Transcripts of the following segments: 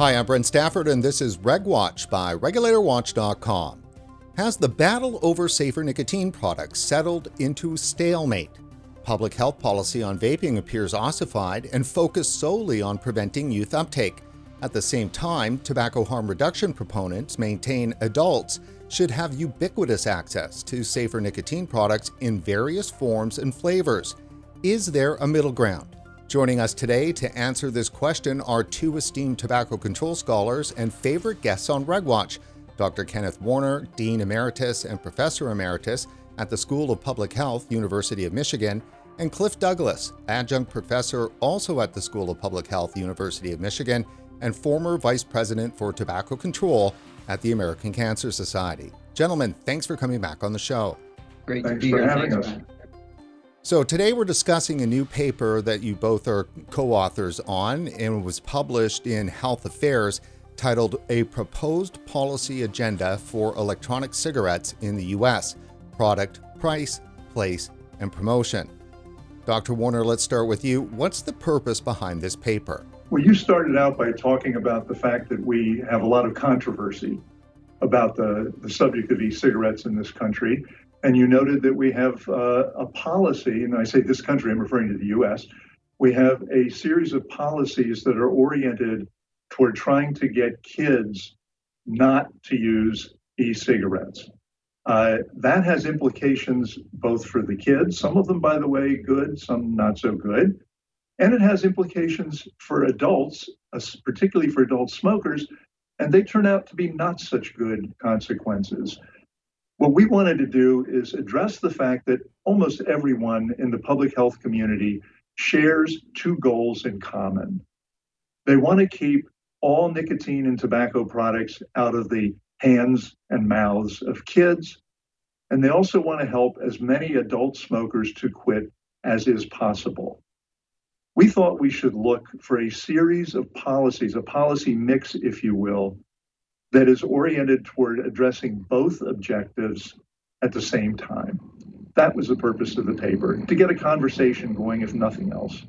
Hi, I'm Brent Stafford, and this is RegWatch by RegulatorWatch.com. Has the battle over safer nicotine products settled into stalemate? Public health policy on vaping appears ossified and focused solely on preventing youth uptake. At the same time, tobacco harm reduction proponents maintain adults should have ubiquitous access to safer nicotine products in various forms and flavors. Is there a middle ground? Joining us today to answer this question are two esteemed tobacco control scholars and favorite guests on RegWatch Dr. Kenneth Warner, Dean Emeritus and Professor Emeritus at the School of Public Health, University of Michigan, and Cliff Douglas, Adjunct Professor also at the School of Public Health, University of Michigan, and former Vice President for Tobacco Control at the American Cancer Society. Gentlemen, thanks for coming back on the show. Great Thanks to be for here. having us. So, today we're discussing a new paper that you both are co authors on and was published in Health Affairs titled A Proposed Policy Agenda for Electronic Cigarettes in the U.S. Product, Price, Place, and Promotion. Dr. Warner, let's start with you. What's the purpose behind this paper? Well, you started out by talking about the fact that we have a lot of controversy about the, the subject of e-cigarettes in this country. And you noted that we have uh, a policy, and I say this country, I'm referring to the US, we have a series of policies that are oriented toward trying to get kids not to use e-cigarettes. Uh, that has implications both for the kids, some of them, by the way, good, some not so good. And it has implications for adults, particularly for adult smokers, and they turn out to be not such good consequences. What we wanted to do is address the fact that almost everyone in the public health community shares two goals in common. They want to keep all nicotine and tobacco products out of the hands and mouths of kids, and they also want to help as many adult smokers to quit as is possible we thought we should look for a series of policies, a policy mix, if you will, that is oriented toward addressing both objectives at the same time. That was the purpose of the paper, to get a conversation going, if nothing else.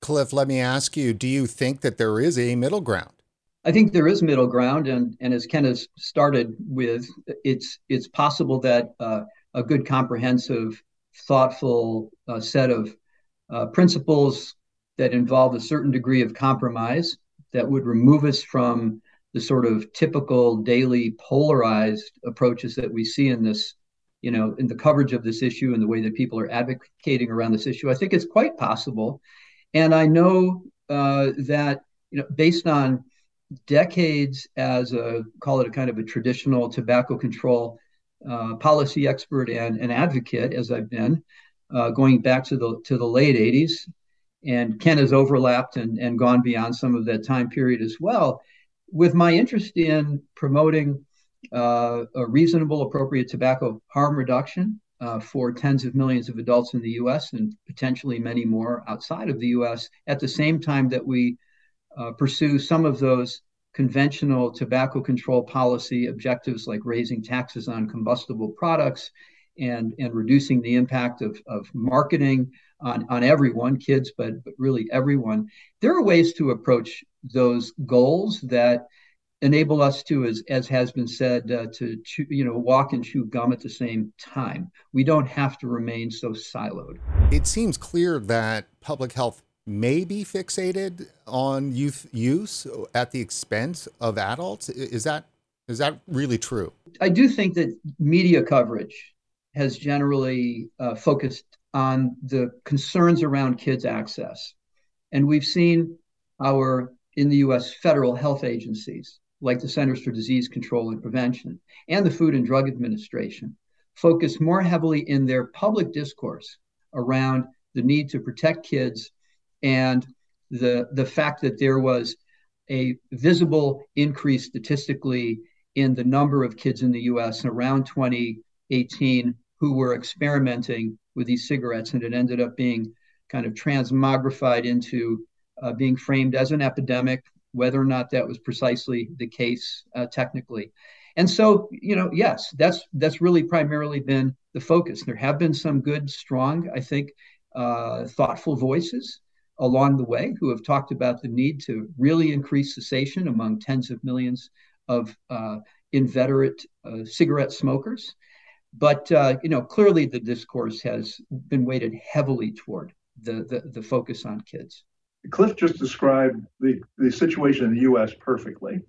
Cliff, let me ask you do you think that there is a middle ground? I think there is middle ground, and and as Ken has started with, it's it's possible that uh, a good, comprehensive, thoughtful uh, set of uh, principles that involve a certain degree of compromise that would remove us from the sort of typical daily polarized approaches that we see in this, you know, in the coverage of this issue and the way that people are advocating around this issue. I think it's quite possible, and I know uh, that you know, based on decades as a call it a kind of a traditional tobacco control uh, policy expert and an advocate, as I've been, uh, going back to the to the late '80s, and Ken has overlapped and, and gone beyond some of that time period as well. With my interest in promoting uh, a reasonable, appropriate tobacco harm reduction uh, for tens of millions of adults in the US and potentially many more outside of the US, at the same time that we uh, pursue some of those conventional tobacco control policy objectives like raising taxes on combustible products and, and reducing the impact of, of marketing on, on everyone, kids, but, but really everyone. There are ways to approach those goals that enable us to, as, as has been said, uh, to chew, you know walk and chew gum at the same time. We don't have to remain so siloed. It seems clear that public health may be fixated on youth use at the expense of adults. Is that is that really true? I do think that media coverage has generally uh, focused on the concerns around kids' access. And we've seen our, in the US, federal health agencies like the Centers for Disease Control and Prevention and the Food and Drug Administration focus more heavily in their public discourse around the need to protect kids and the, the fact that there was a visible increase statistically in the number of kids in the US around 2018 who were experimenting with these cigarettes, and it ended up being kind of transmogrified into uh, being framed as an epidemic, whether or not that was precisely the case uh, technically. And so, you know, yes, that's that's really primarily been the focus. There have been some good, strong, I think, uh, thoughtful voices along the way who have talked about the need to really increase cessation among tens of millions of uh, inveterate uh, cigarette smokers. But uh, you know, clearly the discourse has been weighted heavily toward the, the, the focus on kids. Cliff just described the, the situation in the US perfectly.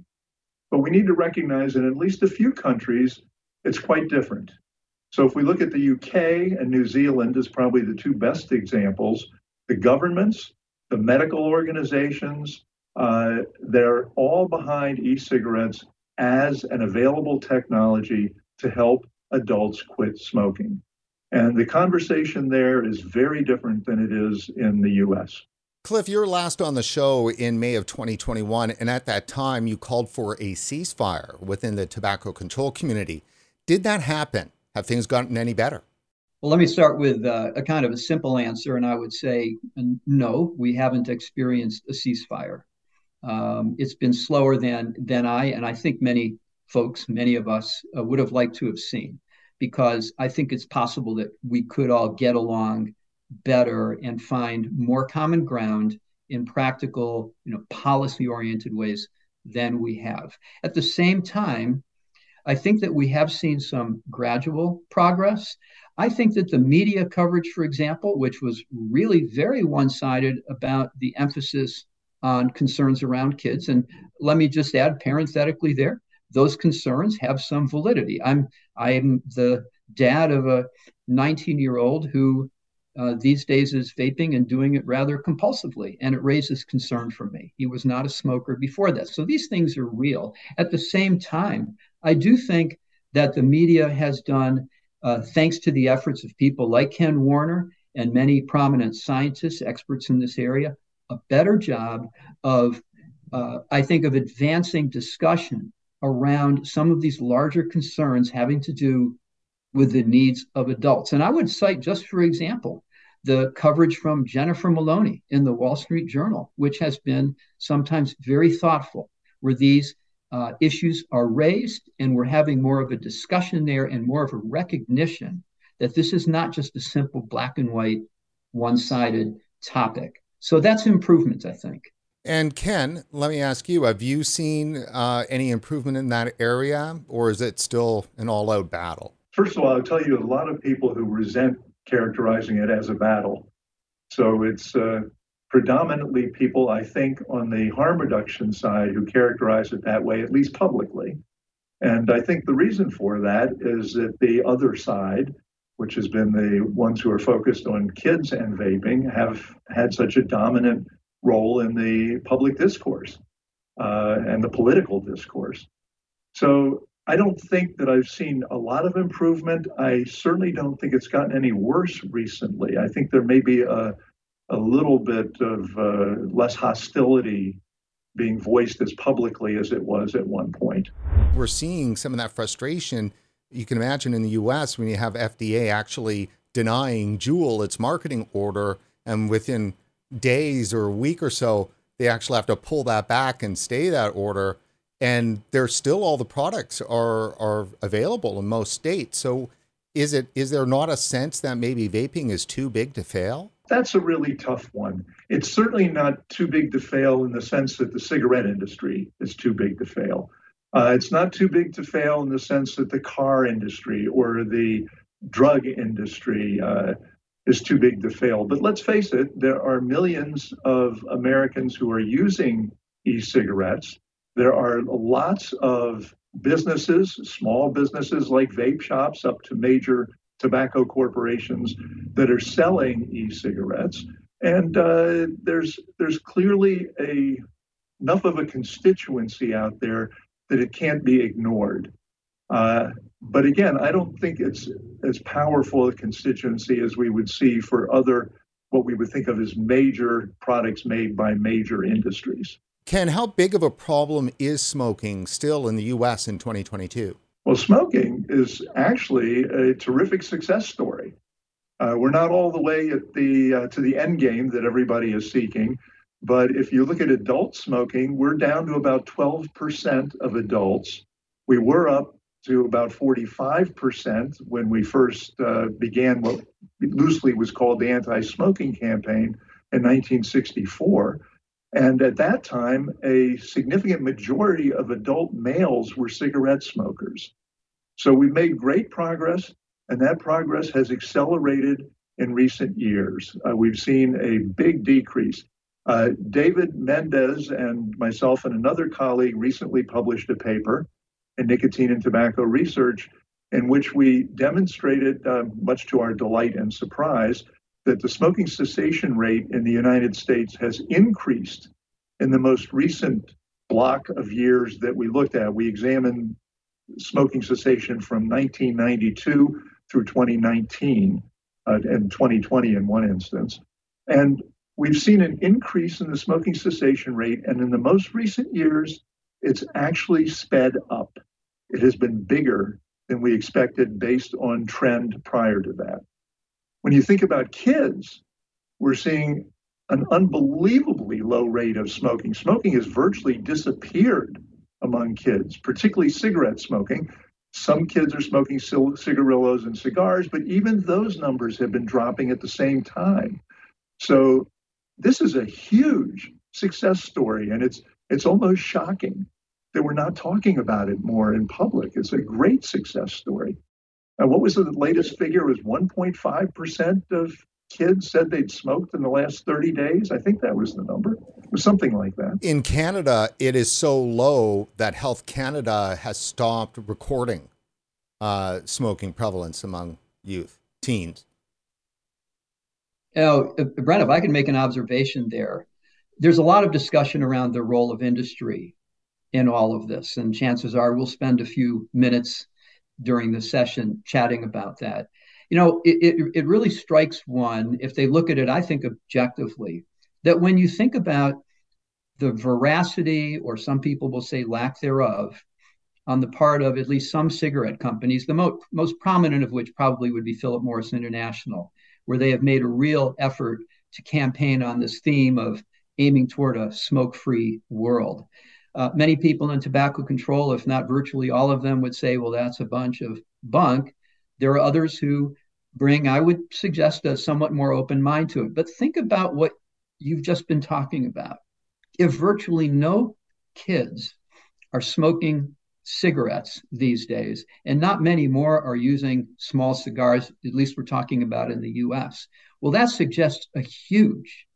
But we need to recognize in at least a few countries, it's quite different. So if we look at the UK and New Zealand as probably the two best examples, the governments, the medical organizations, uh, they're all behind e-cigarettes as an available technology to help adults quit smoking. And the conversation there is very different than it is in the US. Cliff, you're last on the show in May of 2021, and at that time you called for a ceasefire within the tobacco control community. Did that happen? Have things gotten any better? Well, let me start with uh, a kind of a simple answer, and I would say no, we haven't experienced a ceasefire. Um, it's been slower than than I and I think many folks, many of us, uh, would have liked to have seen, because I think it's possible that we could all get along better and find more common ground in practical, you know, policy-oriented ways than we have. At the same time, I think that we have seen some gradual progress. I think that the media coverage, for example, which was really very one sided about the emphasis on concerns around kids, and let me just add parenthetically there, those concerns have some validity. I'm I'm the dad of a 19 year old who uh, these days is vaping and doing it rather compulsively, and it raises concern for me. He was not a smoker before that. So these things are real. At the same time, I do think that the media has done uh, thanks to the efforts of people like Ken Warner and many prominent scientists, experts in this area, a better job of, uh, I think, of advancing discussion around some of these larger concerns having to do with the needs of adults. And I would cite, just for example, the coverage from Jennifer Maloney in the Wall Street Journal, which has been sometimes very thoughtful, where these uh, issues are raised, and we're having more of a discussion there and more of a recognition that this is not just a simple black and white, one sided topic. So that's improvement, I think. And Ken, let me ask you have you seen uh, any improvement in that area, or is it still an all out battle? First of all, I'll tell you a lot of people who resent characterizing it as a battle. So it's uh, predominantly people, I think, on the harm reduction side who characterize it that way, at least publicly. And I think the reason for that is that the other side, which has been the ones who are focused on kids and vaping, have had such a dominant role in the public discourse uh, and the political discourse. So I don't think that I've seen a lot of improvement. I certainly don't think it's gotten any worse recently. I think there may be a a little bit of uh, less hostility being voiced as publicly as it was at one point. We're seeing some of that frustration. You can imagine in the US when you have FDA actually denying Juul its marketing order, and within days or a week or so, they actually have to pull that back and stay that order. And there's still all the products are are available in most states. So is it is there not a sense that maybe vaping is too big to fail? That's a really tough one. It's certainly not too big to fail in the sense that the cigarette industry is too big to fail. Uh, it's not too big to fail in the sense that the car industry or the drug industry uh, is too big to fail. But let's face it, there are millions of Americans who are using e cigarettes. There are lots of businesses, small businesses like vape shops, up to major tobacco corporations that are selling e-cigarettes, and uh, there's there's clearly a enough of a constituency out there that it can't be ignored. Uh, but again, I don't think it's as powerful a constituency as we would see for other what we would think of as major products made by major industries. Ken, how big of a problem is smoking still in the US in 2022? Well, smoking is actually a terrific success story. Uh, we're not all the way at the uh, to the end game that everybody is seeking, but if you look at adult smoking, we're down to about 12% of adults. We were up to about 45% when we first uh, began what loosely was called the anti-smoking campaign in 1964. And at that time, a significant majority of adult males were cigarette smokers. So we've made great progress, and that progress has accelerated in recent years. Uh, we've seen a big decrease. Uh, David Mendez and myself and another colleague recently published a paper in Nicotine and Tobacco Research in which we demonstrated, uh, much to our delight and surprise, that the smoking cessation rate in the United States has increased in the most recent block of years that we looked at. We examined smoking cessation from 1992 through 2019 uh, and 2020 in one instance. And we've seen an increase in the smoking cessation rate. And in the most recent years, it's actually sped up. It has been bigger than we expected based on trend prior to that. When you think about kids, we're seeing an unbelievably low rate of smoking. Smoking has virtually disappeared among kids, particularly cigarette smoking. Some kids are smoking cigarillos and cigars, but even those numbers have been dropping at the same time. So this is a huge success story, and it's it's almost shocking that we're not talking about it more in public. It's a great success story. And what was the latest figure? It was 1.5% of kids said they'd smoked in the last 30 days. I think that was the number. It was something like that. In Canada, it is so low that Health Canada has stopped recording uh, smoking prevalence among youth, teens. Oh, Brent, if I can make an observation there, there's a lot of discussion around the role of industry in all of this. And chances are we'll spend a few minutes during the session chatting about that. You know, it, it, it really strikes one, if they look at it, I think objectively, that when you think about the veracity, or some people will say lack thereof, on the part of at least some cigarette companies, the mo- most prominent of which probably would be Philip Morris International, where they have made a real effort to campaign on this theme of aiming toward a smoke free world. Uh, many people in tobacco control, if not virtually all of them, would say, well, that's a bunch of bunk. There are others who bring, I would suggest, a somewhat more open mind to it. But think about what you've just been talking about. If virtually no kids are smoking cigarettes these days, and not many more are using small cigars, at least we're talking about in the US, well, that suggests a huge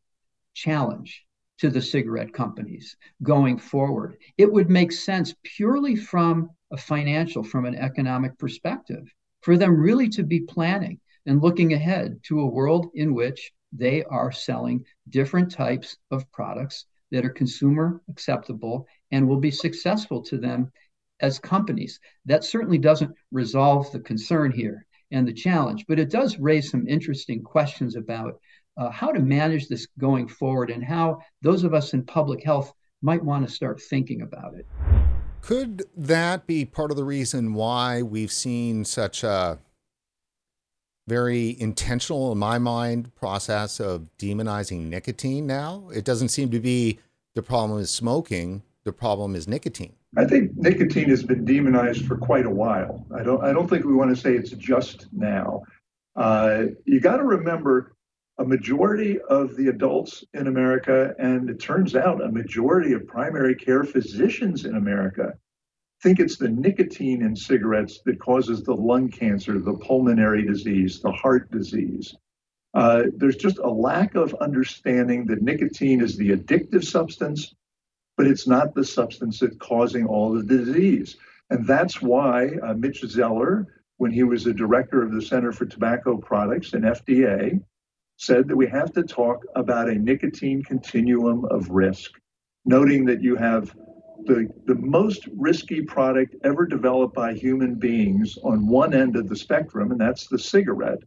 challenge to the cigarette companies going forward. It would make sense purely from a financial, from an economic perspective, for them really to be planning and looking ahead to a world in which they are selling different types of products that are consumer acceptable and will be successful to them as companies. That certainly doesn't resolve the concern here and the challenge, but it does raise some interesting questions about uh, how to manage this going forward and how those of us in public health might want to start thinking about it. Could that be part of the reason why we've seen such a very intentional, in my mind, process of demonizing nicotine now? It doesn't seem to be the problem is smoking, the problem is nicotine. I think nicotine has been demonized for quite a while. I don't I don't think we want to say it's just now. Uh, you got to remember a majority of the adults in America, and it turns out a majority of primary care physicians in America, think it's the nicotine in cigarettes that causes the lung cancer, the pulmonary disease, the heart disease. Uh, there's just a lack of understanding that nicotine is the addictive substance, but it's not the substance that's causing all the disease. And that's why uh, Mitch Zeller, when he was the director of the Center for Tobacco Products and FDA, said that we have to talk about a nicotine continuum of risk, noting that you have the, the most risky product ever developed by human beings on one end of the spectrum, and that's the cigarette.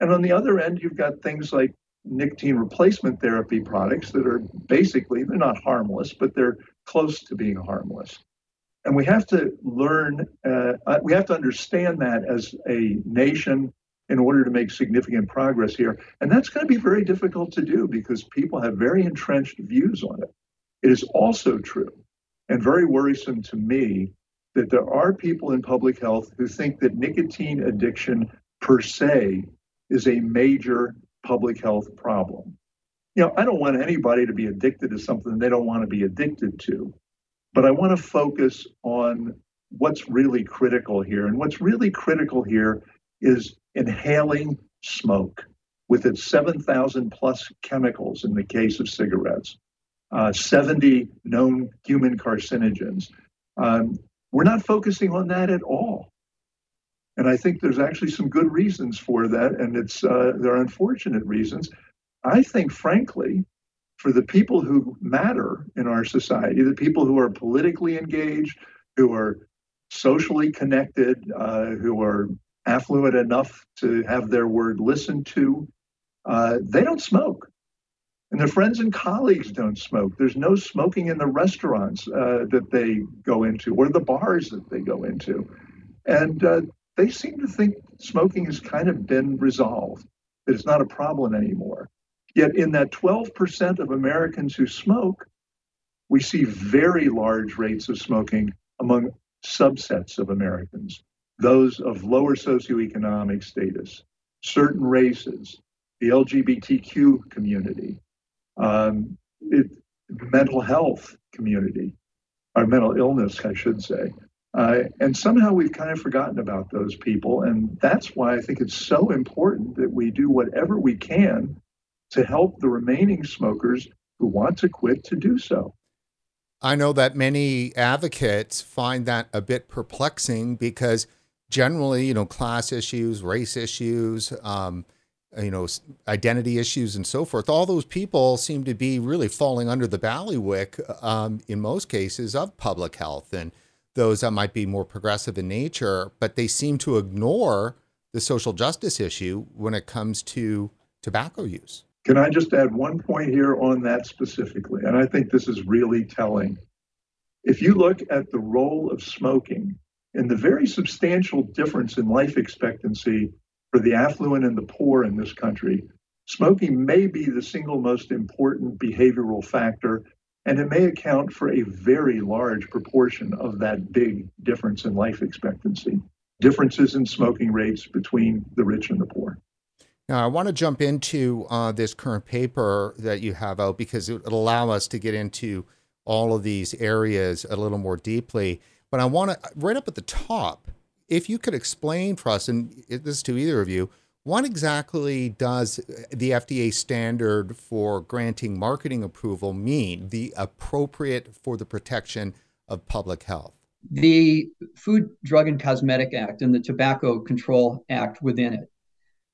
And on the other end, you've got things like nicotine replacement therapy products that are basically, they're not harmless, but they're close to being harmless. And we have to learn, uh, uh we have to understand that as a nation in order to make significant progress here. And that's going to be very difficult to do because people have very entrenched views on it. It is also true and very worrisome to me that there are people in public health who think that nicotine addiction per se is a major public health problem. you know, I don't want anybody to be addicted to something they don't want to be addicted to. But I want to focus on what's really critical here. And what's really critical here is inhaling smoke with its 7,000 plus chemicals in the case of cigarettes, uh, 70 known human carcinogens. Um, we're not focusing on that at all. And I think there's actually some good reasons for that, and it's uh, there are unfortunate reasons. I think, frankly, for the people who matter in our society, the people who are politically engaged, who are socially connected, uh, who are affluent enough to have their word listened to, uh, they don't smoke. And their friends and colleagues don't smoke. There's no smoking in the restaurants uh, that they go into or the bars that they go into. And uh, they seem to think smoking has kind of been resolved, that it's not a problem anymore. Yet, in that 12% of Americans who smoke, we see very large rates of smoking among subsets of Americans, those of lower socioeconomic status, certain races, the LGBTQ community, um, it, mental health community, or mental illness, I should say. Uh, and somehow we've kind of forgotten about those people. And that's why I think it's so important that we do whatever we can to help the remaining smokers who want to quit to do so. I know that many advocates find that a bit perplexing because generally, you know, class issues, race issues, um, you know, identity issues, and so forth, all those people seem to be really falling under the ballywick um, in most cases of public health and those that might be more progressive in nature, but they seem to ignore the social justice issue when it comes to tobacco use. Can I just add one point here on that specifically? And I think this is really telling. If you look at the role of smoking and the very substantial difference in life expectancy for the affluent and the poor in this country, smoking may be the single most important behavioral factor, and it may account for a very large proportion of that big difference in life expectancy. Differences in smoking rates between the rich and the poor. Now, I want to jump into uh, this current paper that you have out because it will allow us to get into all of these areas a little more deeply. But I want to, right up at the top, if you could explain for us, and this is to either of you, what exactly does the FDA standard for granting marketing approval mean, the appropriate for the protection of public health? The Food, Drug, and Cosmetic Act and the Tobacco Control Act within it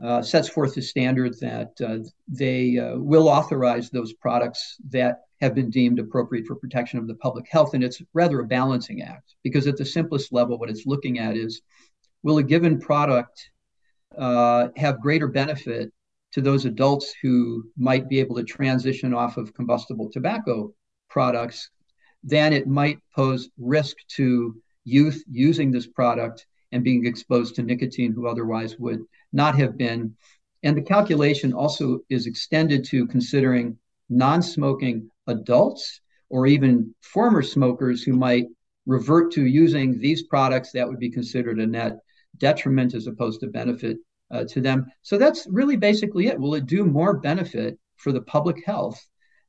uh, sets forth the standard that uh, they uh, will authorize those products that have been deemed appropriate for protection of the public health. And it's rather a balancing act because, at the simplest level, what it's looking at is will a given product uh, have greater benefit to those adults who might be able to transition off of combustible tobacco products than it might pose risk to youth using this product and being exposed to nicotine who otherwise would not have been. And the calculation also is extended to considering non smoking adults or even former smokers who might revert to using these products that would be considered a net detriment as opposed to benefit uh, to them. So that's really basically it. Will it do more benefit for the public health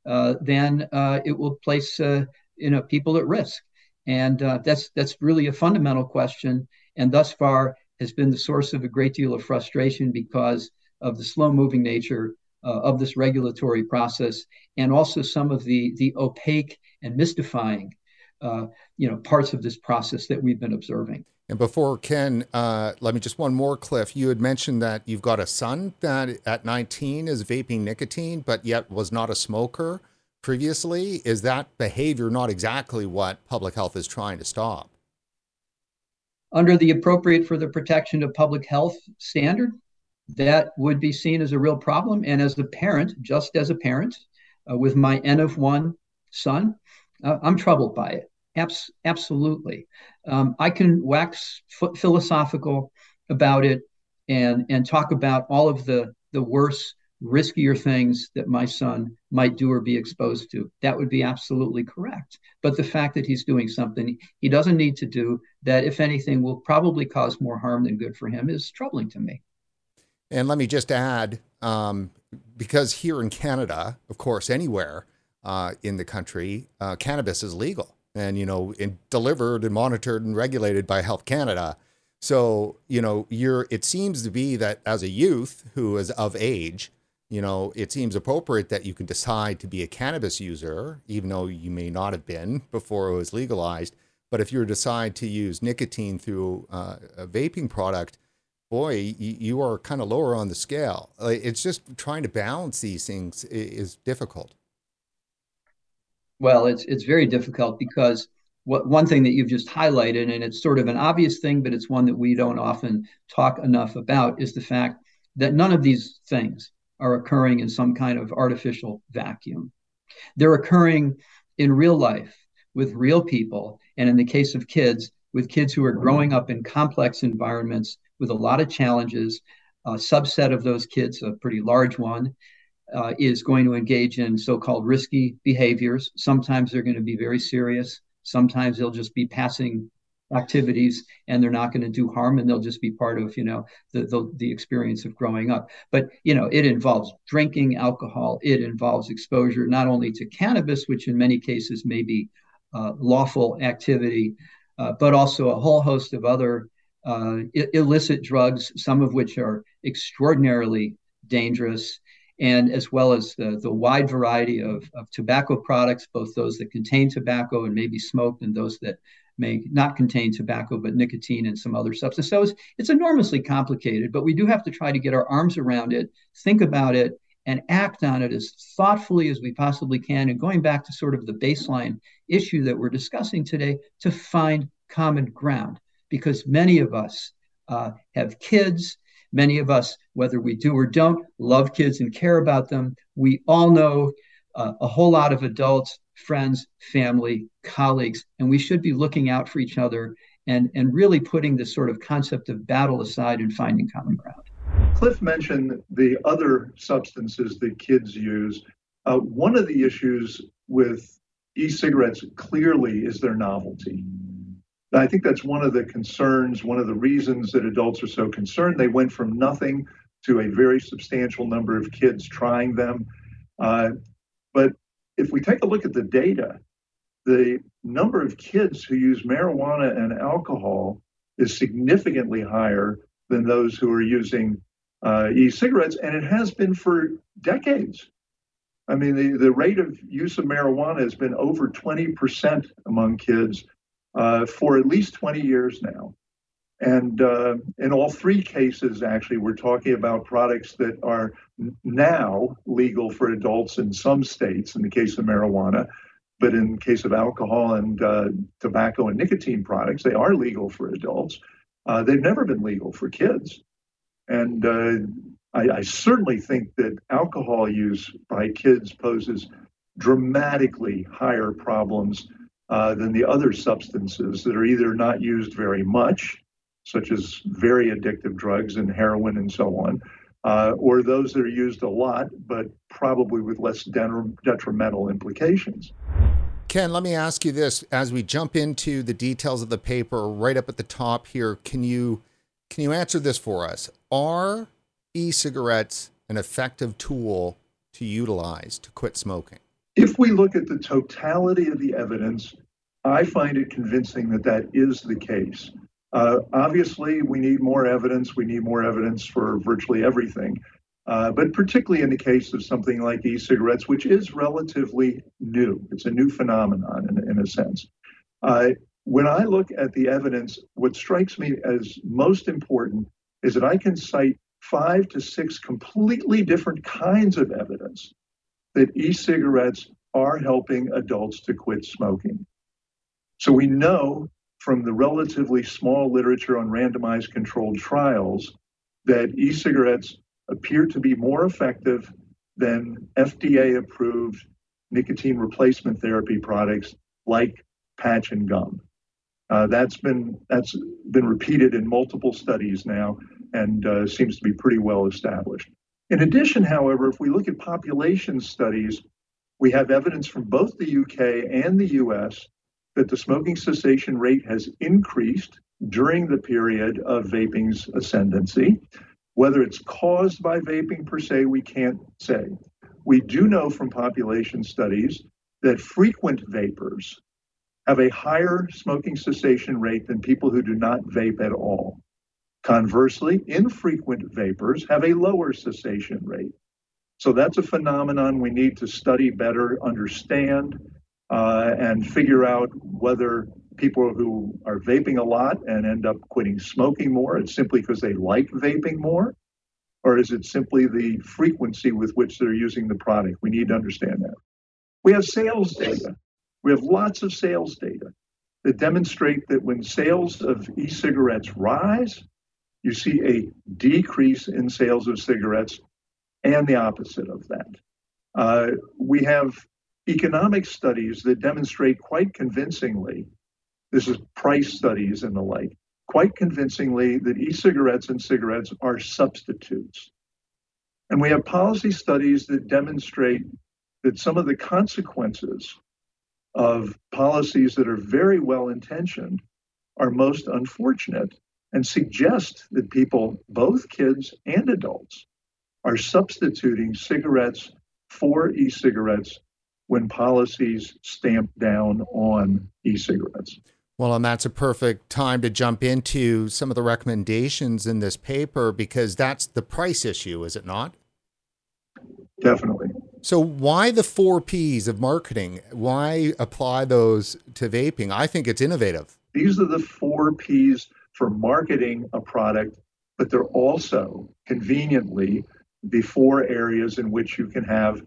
uh, than uh, it will place uh, you know people at risk? And uh, that's that's really a fundamental question. And thus far, has been the source of a great deal of frustration because of the slow moving nature uh, of this regulatory process and also some of the, the opaque and mystifying uh, you know, parts of this process that we've been observing. And before Ken, uh, let me just one more, Cliff. You had mentioned that you've got a son that at 19 is vaping nicotine, but yet was not a smoker previously. Is that behavior not exactly what public health is trying to stop? under the appropriate for the protection of public health standard, that would be seen as a real problem. And as a parent, just as a parent, uh, with my N of one son, uh, I'm troubled by it. Abs- absolutely. Um, I can wax f- philosophical about it and, and talk about all of the, the worse riskier things that my son might do or be exposed to. That would be absolutely correct. But the fact that he's doing something he doesn't need to do, that if anything will probably cause more harm than good for him, is troubling to me. And let me just add, um, because here in Canada, of course, anywhere uh, in the country, uh, cannabis is legal and you know in, delivered and monitored and regulated by Health Canada. So you know, you're. It seems to be that as a youth who is of age, you know, it seems appropriate that you can decide to be a cannabis user, even though you may not have been before it was legalized. But if you decide to use nicotine through uh, a vaping product, boy, you, are kind of lower on the scale. It's just trying to balance these things is difficult. Well, it's it's very difficult because what one thing that you've just highlighted, and it's sort of an obvious thing, but it's one that we don't often talk enough about, is the fact that none of these things are occurring in some kind of artificial vacuum. They're occurring in real life with real people, and in the case of kids, with kids who are growing up in complex environments with a lot of challenges. A subset of those kids, a pretty large one, uh, is going to engage in so-called risky behaviors. Sometimes they're going to be very serious. Sometimes they'll just be passing activities and they're not going to do harm and they'll just be part of you know the, the, the experience of growing up but you know it involves drinking alcohol it involves exposure not only to cannabis which in many cases may be uh, lawful activity uh, but also a whole host of other uh, illicit drugs some of which are extraordinarily dangerous and as well as the, the wide variety of, of tobacco products, both those that contain tobacco and may be smoked, and those that may not contain tobacco but nicotine and some other substances. So it's, it's enormously complicated, but we do have to try to get our arms around it, think about it, and act on it as thoughtfully as we possibly can. And going back to sort of the baseline issue that we're discussing today, to find common ground, because many of us uh, have kids Many of us, whether we do or don't, love kids and care about them. We all know uh, a whole lot of adults, friends, family, colleagues, and we should be looking out for each other and, and really putting this sort of concept of battle aside and finding common ground. Cliff mentioned the other substances that kids use. Uh, one of the issues with e cigarettes clearly is their novelty. I think that's one of the concerns, one of the reasons that adults are so concerned. They went from nothing to a very substantial number of kids trying them. Uh, but if we take a look at the data, the number of kids who use marijuana and alcohol is significantly higher than those who are using uh, e cigarettes, and it has been for decades. I mean, the, the rate of use of marijuana has been over 20% among kids uh, for at least 20 years now. And uh, in all three cases, actually, we're talking about products that are now legal for adults in some states, in the case of marijuana. But in the case of alcohol and uh, tobacco and nicotine products, they are legal for adults. Uh, they've never been legal for kids. And uh, I, I certainly think that alcohol use by kids poses dramatically higher problems uh, than the other substances that are either not used very much, such as very addictive drugs and heroin and so on, uh, or those that are used a lot, but probably with less detrimental implications. Ken, let me ask you this as we jump into the details of the paper right up at the top here, can you can you answer this for us? Are e-cigarettes an effective tool to utilize to quit smoking? If we look at the totality of the evidence, I find it convincing that that is the case. Uh, obviously, we need more evidence. We need more evidence for virtually everything. Uh, but particularly in the case of something like e cigarettes, which is relatively new, it's a new phenomenon in, in a sense. Uh, when I look at the evidence, what strikes me as most important is that I can cite five to six completely different kinds of evidence that e cigarettes are helping adults to quit smoking. So we know from the relatively small literature on randomized controlled trials that e cigarettes appear to be more effective than FDA approved nicotine replacement therapy products like patch and gum. Uh, that's been that's been repeated in multiple studies now and uh, seems to be pretty well established. In addition, however, if we look at population studies, we have evidence from both the UK and the US that the smoking cessation rate has increased during the period of vaping's ascendancy. Whether it's caused by vaping per se, we can't say. We do know from population studies that frequent vapors have a higher smoking cessation rate than people who do not vape at all. Conversely, infrequent vapors have a lower cessation rate. So that's a phenomenon we need to study better, understand, uh, and figure out whether people who are vaping a lot and end up quitting smoking more, it's simply because they like vaping more, or is it simply the frequency with which they're using the product? We need to understand that. We have sales data. We have lots of sales data that demonstrate that when sales of e cigarettes rise, you see a decrease in sales of cigarettes and the opposite of that. Uh, we have economic studies that demonstrate quite convincingly, this is price studies and the like, quite convincingly that e cigarettes and cigarettes are substitutes. And we have policy studies that demonstrate that some of the consequences of policies that are very well intentioned are most unfortunate and suggest that people, both kids and adults, are substituting cigarettes for e cigarettes when policies stamp down on e cigarettes. Well, and that's a perfect time to jump into some of the recommendations in this paper because that's the price issue, is it not? Definitely. So, why the four P's of marketing? Why apply those to vaping? I think it's innovative. These are the four P's for marketing a product, but they're also conveniently before areas in which you can have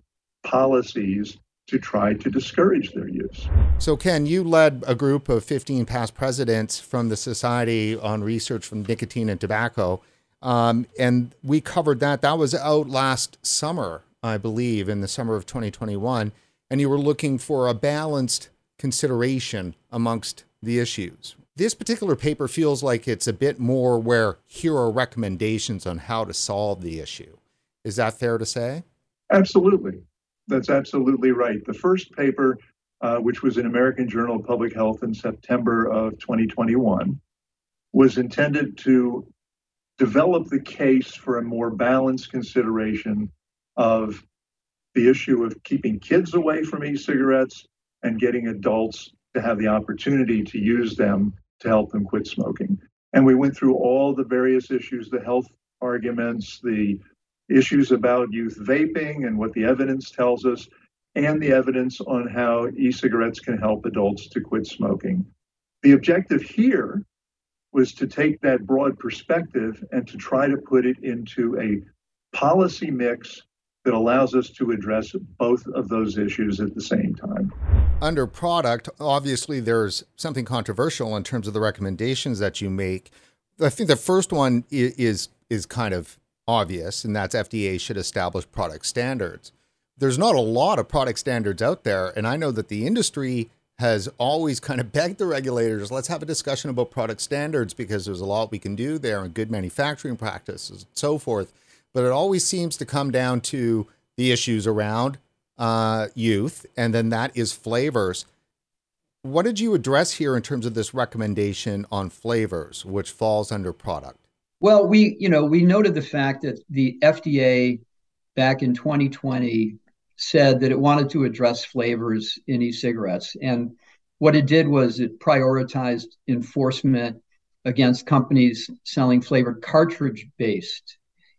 policies to try to discourage their use. So, Ken, you led a group of 15 past presidents from the Society on Research from Nicotine and Tobacco. Um, and we covered that. That was out last summer, I believe, in the summer of 2021. And you were looking for a balanced consideration amongst the issues. This particular paper feels like it's a bit more where here are recommendations on how to solve the issue. Is that fair to say? Absolutely. That's absolutely right. The first paper, uh, which was in American Journal of Public Health in September of 2021, was intended to develop the case for a more balanced consideration of the issue of keeping kids away from e cigarettes and getting adults to have the opportunity to use them to help them quit smoking. And we went through all the various issues, the health arguments, the issues about youth vaping and what the evidence tells us, and the evidence on how e cigarettes can help adults to quit smoking. The objective here was to take that broad perspective and to try to put it into a policy mix that allows us to address both of those issues at the same time. Under product, obviously, there's something controversial in terms of the recommendations that you make. I think the first one is is kind of obvious, and that's FDA should establish product standards. There's not a lot of product standards out there, and I know that the industry has always kind of begged the regulators, let's have a discussion about product standards because there's a lot we can do there and good manufacturing practices and so forth. But it always seems to come down to the issues around uh, youth, and then that is flavors. What did you address here in terms of this recommendation on flavors, which falls under product? Well, we, you know, we noted the fact that the FDA back in 2020 said that it wanted to address flavors in e-cigarettes, and what it did was it prioritized enforcement against companies selling flavored cartridge-based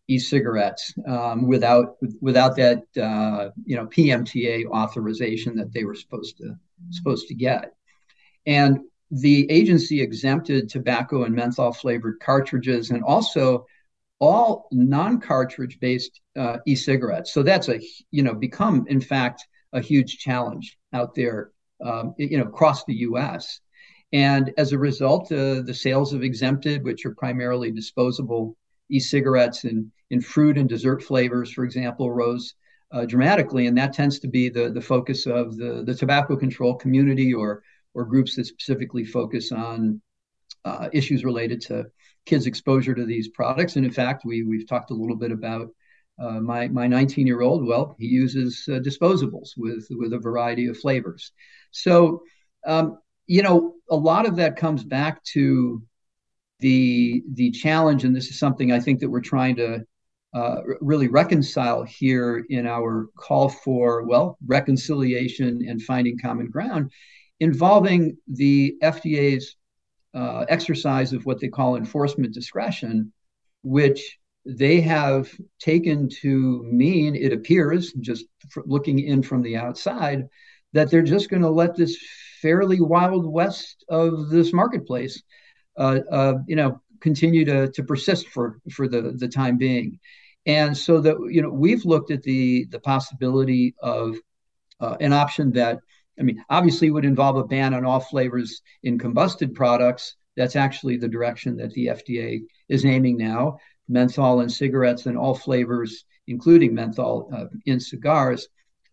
e-cigarettes um, without without that uh, you know PMTA authorization that they were supposed to supposed to get. And the agency exempted tobacco and menthol flavored cartridges and also all non-cartridge based uh, e-cigarettes. So that's a you know become in fact a huge challenge out there um, you know across the U.S. And as a result, uh, the sales of exempted, which are primarily disposable e-cigarettes and in fruit and dessert flavors, for example, rose uh, dramatically, and that tends to be the the focus of the the tobacco control community or or groups that specifically focus on uh, issues related to kids' exposure to these products. And in fact, we we've talked a little bit about uh, my my 19 year old. Well, he uses uh, disposables with with a variety of flavors. So, um, you know, a lot of that comes back to the the challenge, and this is something I think that we're trying to uh, really reconcile here in our call for well reconciliation and finding common ground, involving the FDA's uh, exercise of what they call enforcement discretion, which they have taken to mean, it appears, just looking in from the outside, that they're just going to let this fairly wild west of this marketplace, you know, continue to, to persist for, for the, the time being. And so that, you know, we've looked at the, the possibility of uh, an option that, I mean, obviously would involve a ban on all flavors in combusted products. That's actually the direction that the FDA is aiming now menthol in cigarettes and all flavors, including menthol uh, in cigars.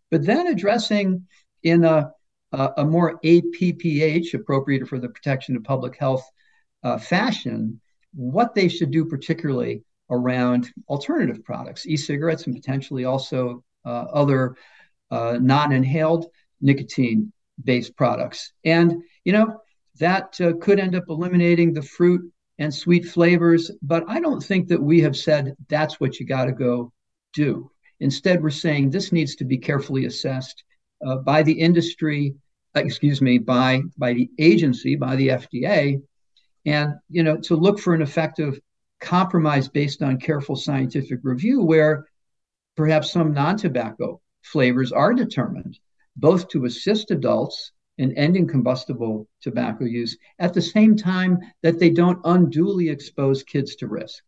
But then addressing in a, a, a, more APPH, appropriate for the protection of public health uh, fashion, what they should do, particularly around alternative products, e cigarettes, and potentially also uh, other uh, non inhaled nicotine based products. And, you know, that uh, could end up eliminating the fruit and sweet flavors. But I don't think that we have said that's what you got to go do. Instead, we're saying this needs to be carefully assessed uh, by the industry, excuse me, by by the agency, by the FDA, and you know to look for an effective compromise based on careful scientific review, where perhaps some non-tobacco flavors are determined both to assist adults in ending combustible tobacco use at the same time that they don't unduly expose kids to risk.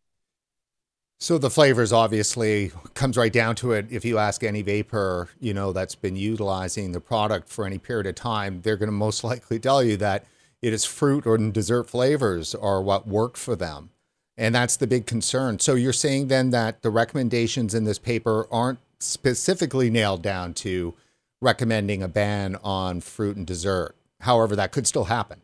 So the flavors obviously comes right down to it. If you ask any vaper, you know, that's been utilizing the product for any period of time, they're going to most likely tell you that it is fruit or dessert flavors are what worked for them. And that's the big concern. So you're saying then that the recommendations in this paper aren't specifically nailed down to recommending a ban on fruit and dessert. However, that could still happen.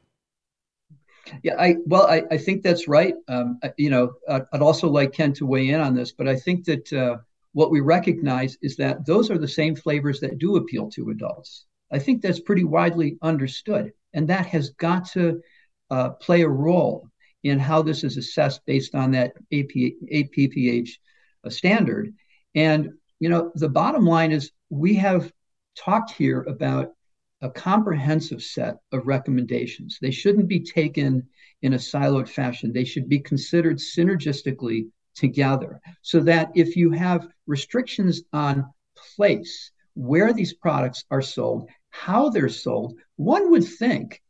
Yeah, I well, I, I think that's right. Um, you know, I'd also like Ken to weigh in on this, but I think that uh, what we recognize is that those are the same flavors that do appeal to adults. I think that's pretty widely understood, and that has got to uh, play a role in how this is assessed based on that AP, APPH uh, standard. And you know, the bottom line is we have talked here about a comprehensive set of recommendations. They shouldn't be taken in a siloed fashion. They should be considered synergistically together so that if you have restrictions on place, where these products are sold, how they're sold, one would think,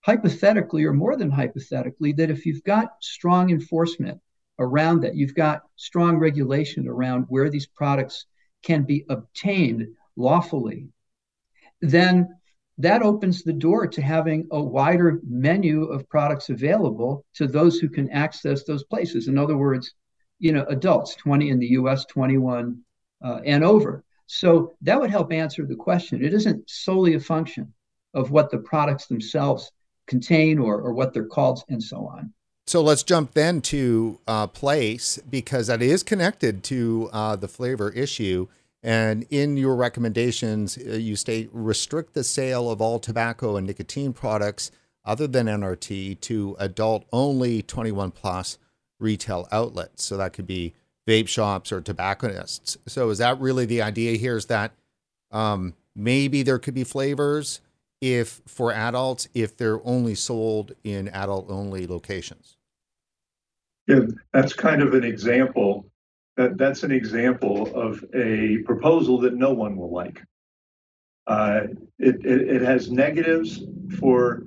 hypothetically or more than hypothetically, that if you've got strong enforcement around that, you've got strong regulation around where these products can be obtained lawfully, then that opens the door to having a wider menu of products available to those who can access those places. In other words, you know, adults, 20 in the US, 21 uh, and over. So that would help answer the question. It isn't solely a function of what the products themselves contain or, or what they're called and so on. So let's jump then to uh, place because that is connected to uh, the flavor issue. And in your recommendations, uh, you state restrict the sale of all tobacco and nicotine products other than NRT to adult only 21 plus retail outlets. So that could be vape shops or tobacconists. So is that really the idea here? Is that um, maybe there could be flavors if for adults if they're only sold in adult only locations? Yeah, that's kind of an example that, that's an example of a proposal that no one will like. Uh, it, it, it has negatives for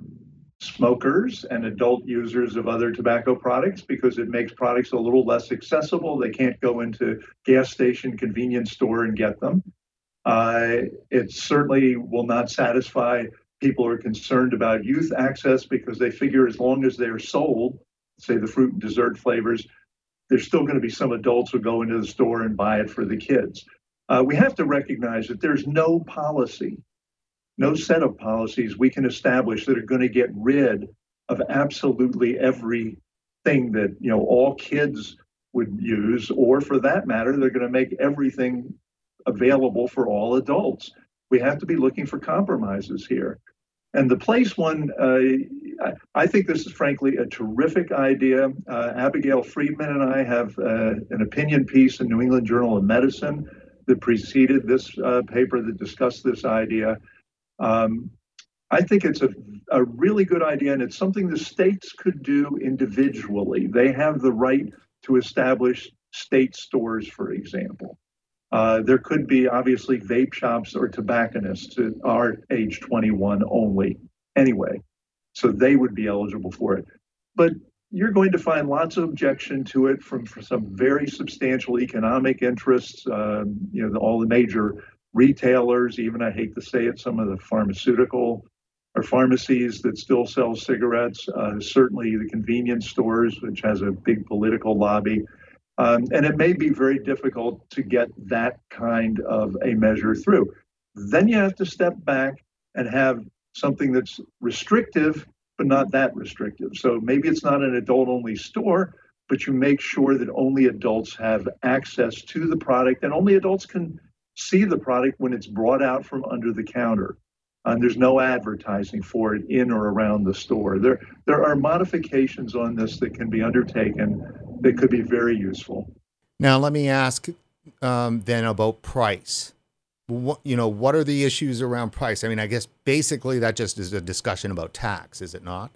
smokers and adult users of other tobacco products because it makes products a little less accessible. They can't go into gas station, convenience store and get them. Uh, it certainly will not satisfy people are concerned about youth access because they figure as long as they're sold, say the fruit and dessert flavors, there's still going to be some adults who go into the store and buy it for the kids. Uh, we have to recognize that there's no policy, no set of policies we can establish that are going to get rid of absolutely everything that you know all kids would use, or for that matter, they're going to make everything available for all adults. We have to be looking for compromises here. And the place one, uh, I think this is frankly a terrific idea. Uh, Abigail Friedman and I have uh, an opinion piece in New England Journal of Medicine that preceded this uh, paper that discussed this idea. Um, I think it's a, a really good idea, and it's something the states could do individually. They have the right to establish state stores, for example. Uh, there could be obviously vape shops or tobacconists that are age 21 only anyway. So they would be eligible for it. But you're going to find lots of objection to it from, from some very substantial economic interests. Um, you know, all the major retailers, even I hate to say it, some of the pharmaceutical or pharmacies that still sell cigarettes, uh, certainly the convenience stores, which has a big political lobby. Um, and it may be very difficult to get that kind of a measure through. Then you have to step back and have something that's restrictive, but not that restrictive. So maybe it's not an adult only store, but you make sure that only adults have access to the product and only adults can see the product when it's brought out from under the counter. And there's no advertising for it in or around the store. There, there are modifications on this that can be undertaken that could be very useful. Now, let me ask um, then about price. What, you know, what are the issues around price? I mean, I guess basically that just is a discussion about tax, is it not?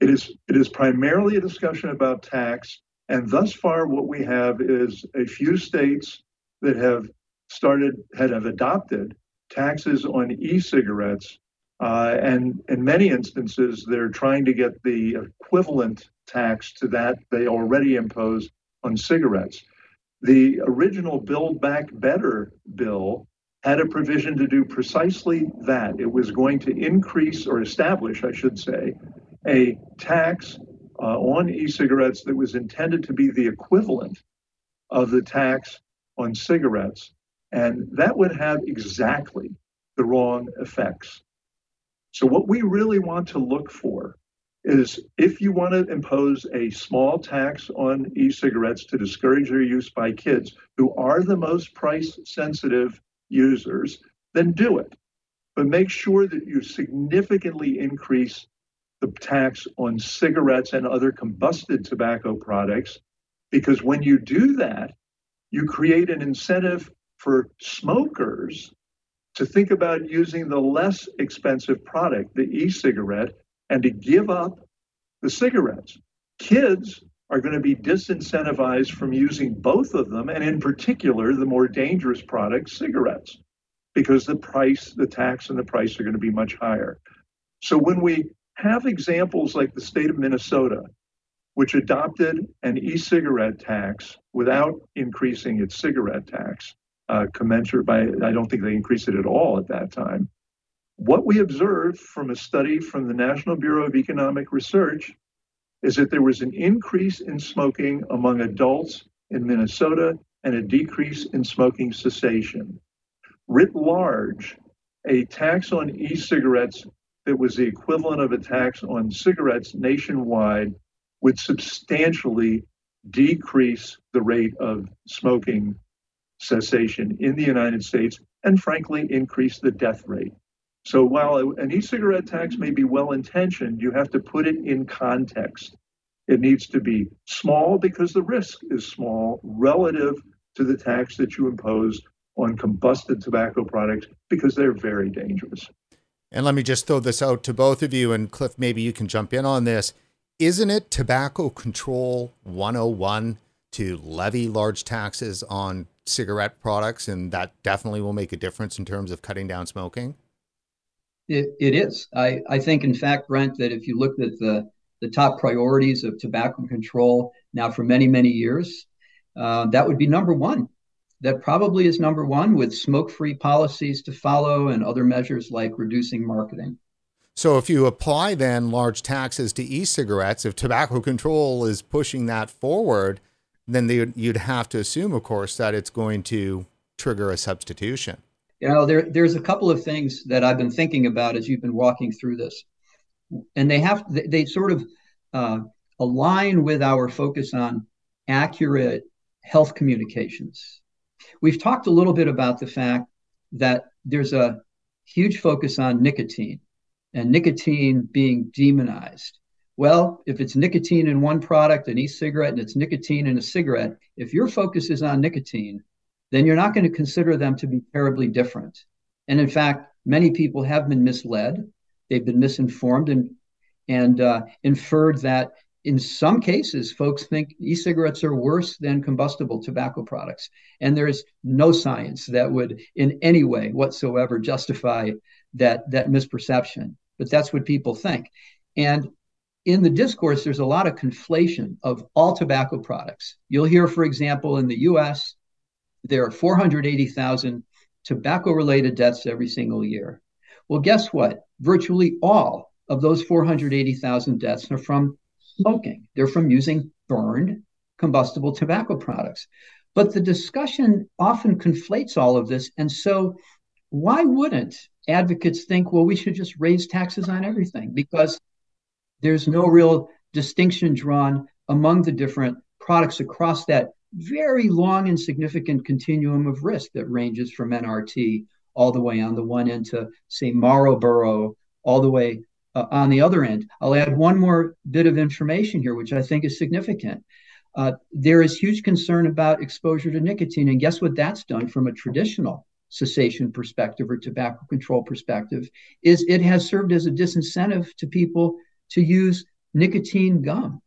It is. It is primarily a discussion about tax, and thus far, what we have is a few states that have started had have adopted taxes on e-cigarettes, uh, and in many instances, they're trying to get the equivalent tax to that they already impose on cigarettes. The original Build Back Better bill had a provision to do precisely that. It was going to increase or establish, I should say, a tax uh, on e cigarettes that was intended to be the equivalent of the tax on cigarettes. And that would have exactly the wrong effects. So, what we really want to look for is if you want to impose a small tax on e-cigarettes to discourage their use by kids who are the most price sensitive users, then do it. But make sure that you significantly increase the tax on cigarettes and other combusted tobacco products, because when you do that, you create an incentive for smokers to think about using the less expensive product, the e cigarette, and to give up the cigarettes. Kids are going to be disincentivized from using both of them, and in particular, the more dangerous product, cigarettes, because the price, the tax, and the price are going to be much higher. So when we have examples like the state of Minnesota, which adopted an e cigarette tax without increasing its cigarette tax, uh, commensurate by, I don't think they increased it at all at that time. What we observed from a study from the National Bureau of Economic Research is that there was an increase in smoking among adults in Minnesota and a decrease in smoking cessation. Writ large, a tax on e cigarettes that was the equivalent of a tax on cigarettes nationwide would substantially decrease the rate of smoking cessation in the United States and, frankly, increase the death rate. So while an e-cigarette tax may be well intentioned, you have to put it in context. It needs to be small because the risk is small relative to the tax that you impose on combusted tobacco products because they're very dangerous. And let me just throw this out to both of you, and Cliff, maybe you can jump in on this. Isn't it tobacco control 101 to levy large taxes on cigarette products? And that definitely will make a difference in terms of cutting down smoking? It, it is. I, I think, in fact, Brent, that if you looked at the, the top priorities of tobacco control now for many, many years, uh, that would be number one. That probably is number one with smoke free policies to follow and other measures like reducing marketing. So, if you apply then large taxes to e cigarettes, if tobacco control is pushing that forward, then they, you'd have to assume, of course, that it's going to trigger a substitution. You know, there, there's a couple of things that I've been thinking about as you've been walking through this, and they have they, sort of uh, align with our focus on accurate health communications. We've talked a little bit about the fact that there's a huge focus on nicotine and nicotine being demonized. Well, if it's nicotine in one product, an e cigarette, and it's nicotine in a cigarette, if your focus is on nicotine, then you're not going to consider them to be terribly different. And in fact, many people have been misled, they've been misinformed and, and uh, inferred that in some cases, folks think e cigarettes are worse than combustible tobacco products. And there's no science that would, in any way whatsoever, justify that, that misperception. But that's what people think. And in the discourse, there's a lot of conflation of all tobacco products. You'll hear, for example, in the US, there are 480,000 tobacco related deaths every single year. Well, guess what? Virtually all of those 480,000 deaths are from smoking, they're from using burned combustible tobacco products. But the discussion often conflates all of this. And so, why wouldn't advocates think, well, we should just raise taxes on everything? Because there's no real distinction drawn among the different products across that very long and significant continuum of risk that ranges from NRT all the way on the one end to, say, Marlboro, all the way uh, on the other end. I'll add one more bit of information here, which I think is significant. Uh, there is huge concern about exposure to nicotine. And guess what that's done from a traditional cessation perspective or tobacco control perspective is it has served as a disincentive to people to use nicotine gum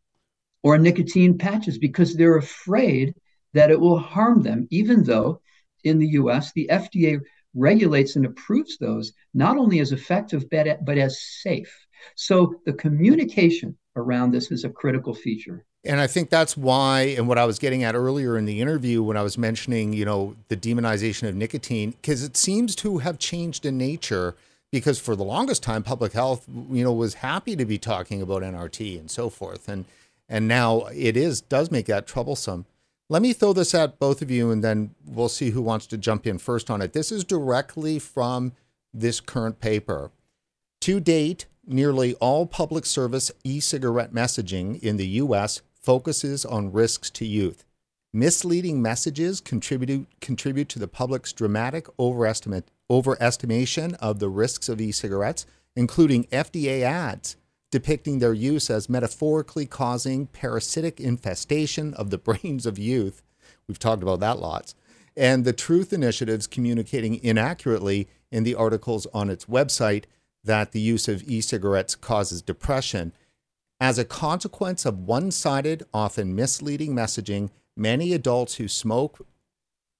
or nicotine patches because they're afraid that it will harm them, even though in the US, the FDA regulates and approves those not only as effective, but, but as safe. So the communication around this is a critical feature. And I think that's why, and what I was getting at earlier in the interview when I was mentioning, you know, the demonization of nicotine, because it seems to have changed in nature because for the longest time public health you know was happy to be talking about nrt and so forth. And and now it is does make that troublesome. Let me throw this at both of you and then we'll see who wants to jump in first on it. This is directly from this current paper. To date nearly all public service e-cigarette messaging in the us focuses on risks to youth. Misleading messages contribute contribute to the public's dramatic overestimate overestimation of the risks of e cigarettes, including FDA ads depicting their use as metaphorically causing parasitic infestation of the brains of youth. We've talked about that lots. And the Truth Initiatives communicating inaccurately in the articles on its website that the use of e cigarettes causes depression. As a consequence of one sided, often misleading messaging, many adults who smoke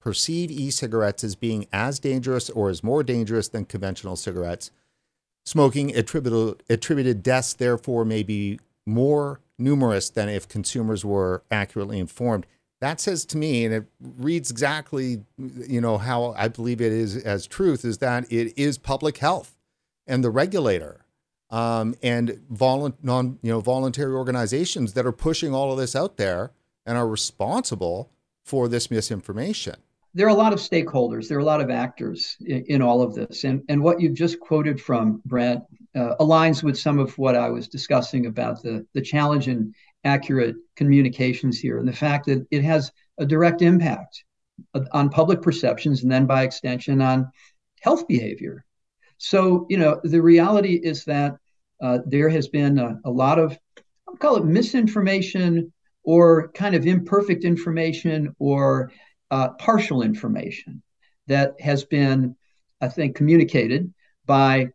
perceive e cigarettes as being as dangerous or as more dangerous than conventional cigarettes. Smoking attributed, attributed deaths, therefore, may be more numerous than if consumers were accurately informed. That says to me, and it reads exactly, you know, how I believe it is as truth, is that it is public health and the regulator um, and non, you know, voluntary organizations that are pushing all of this out there and are responsible for this misinformation there are a lot of stakeholders, there are a lot of actors in, in all of this. And, and what you've just quoted from, Brent, uh, aligns with some of what I was discussing about the, the challenge in accurate communications here and the fact that it has a direct impact on public perceptions and then by extension on health behavior. So, you know, the reality is that uh, there has been a, a lot of, I'll call it misinformation or kind of imperfect information or uh, partial information that has been, I think, communicated by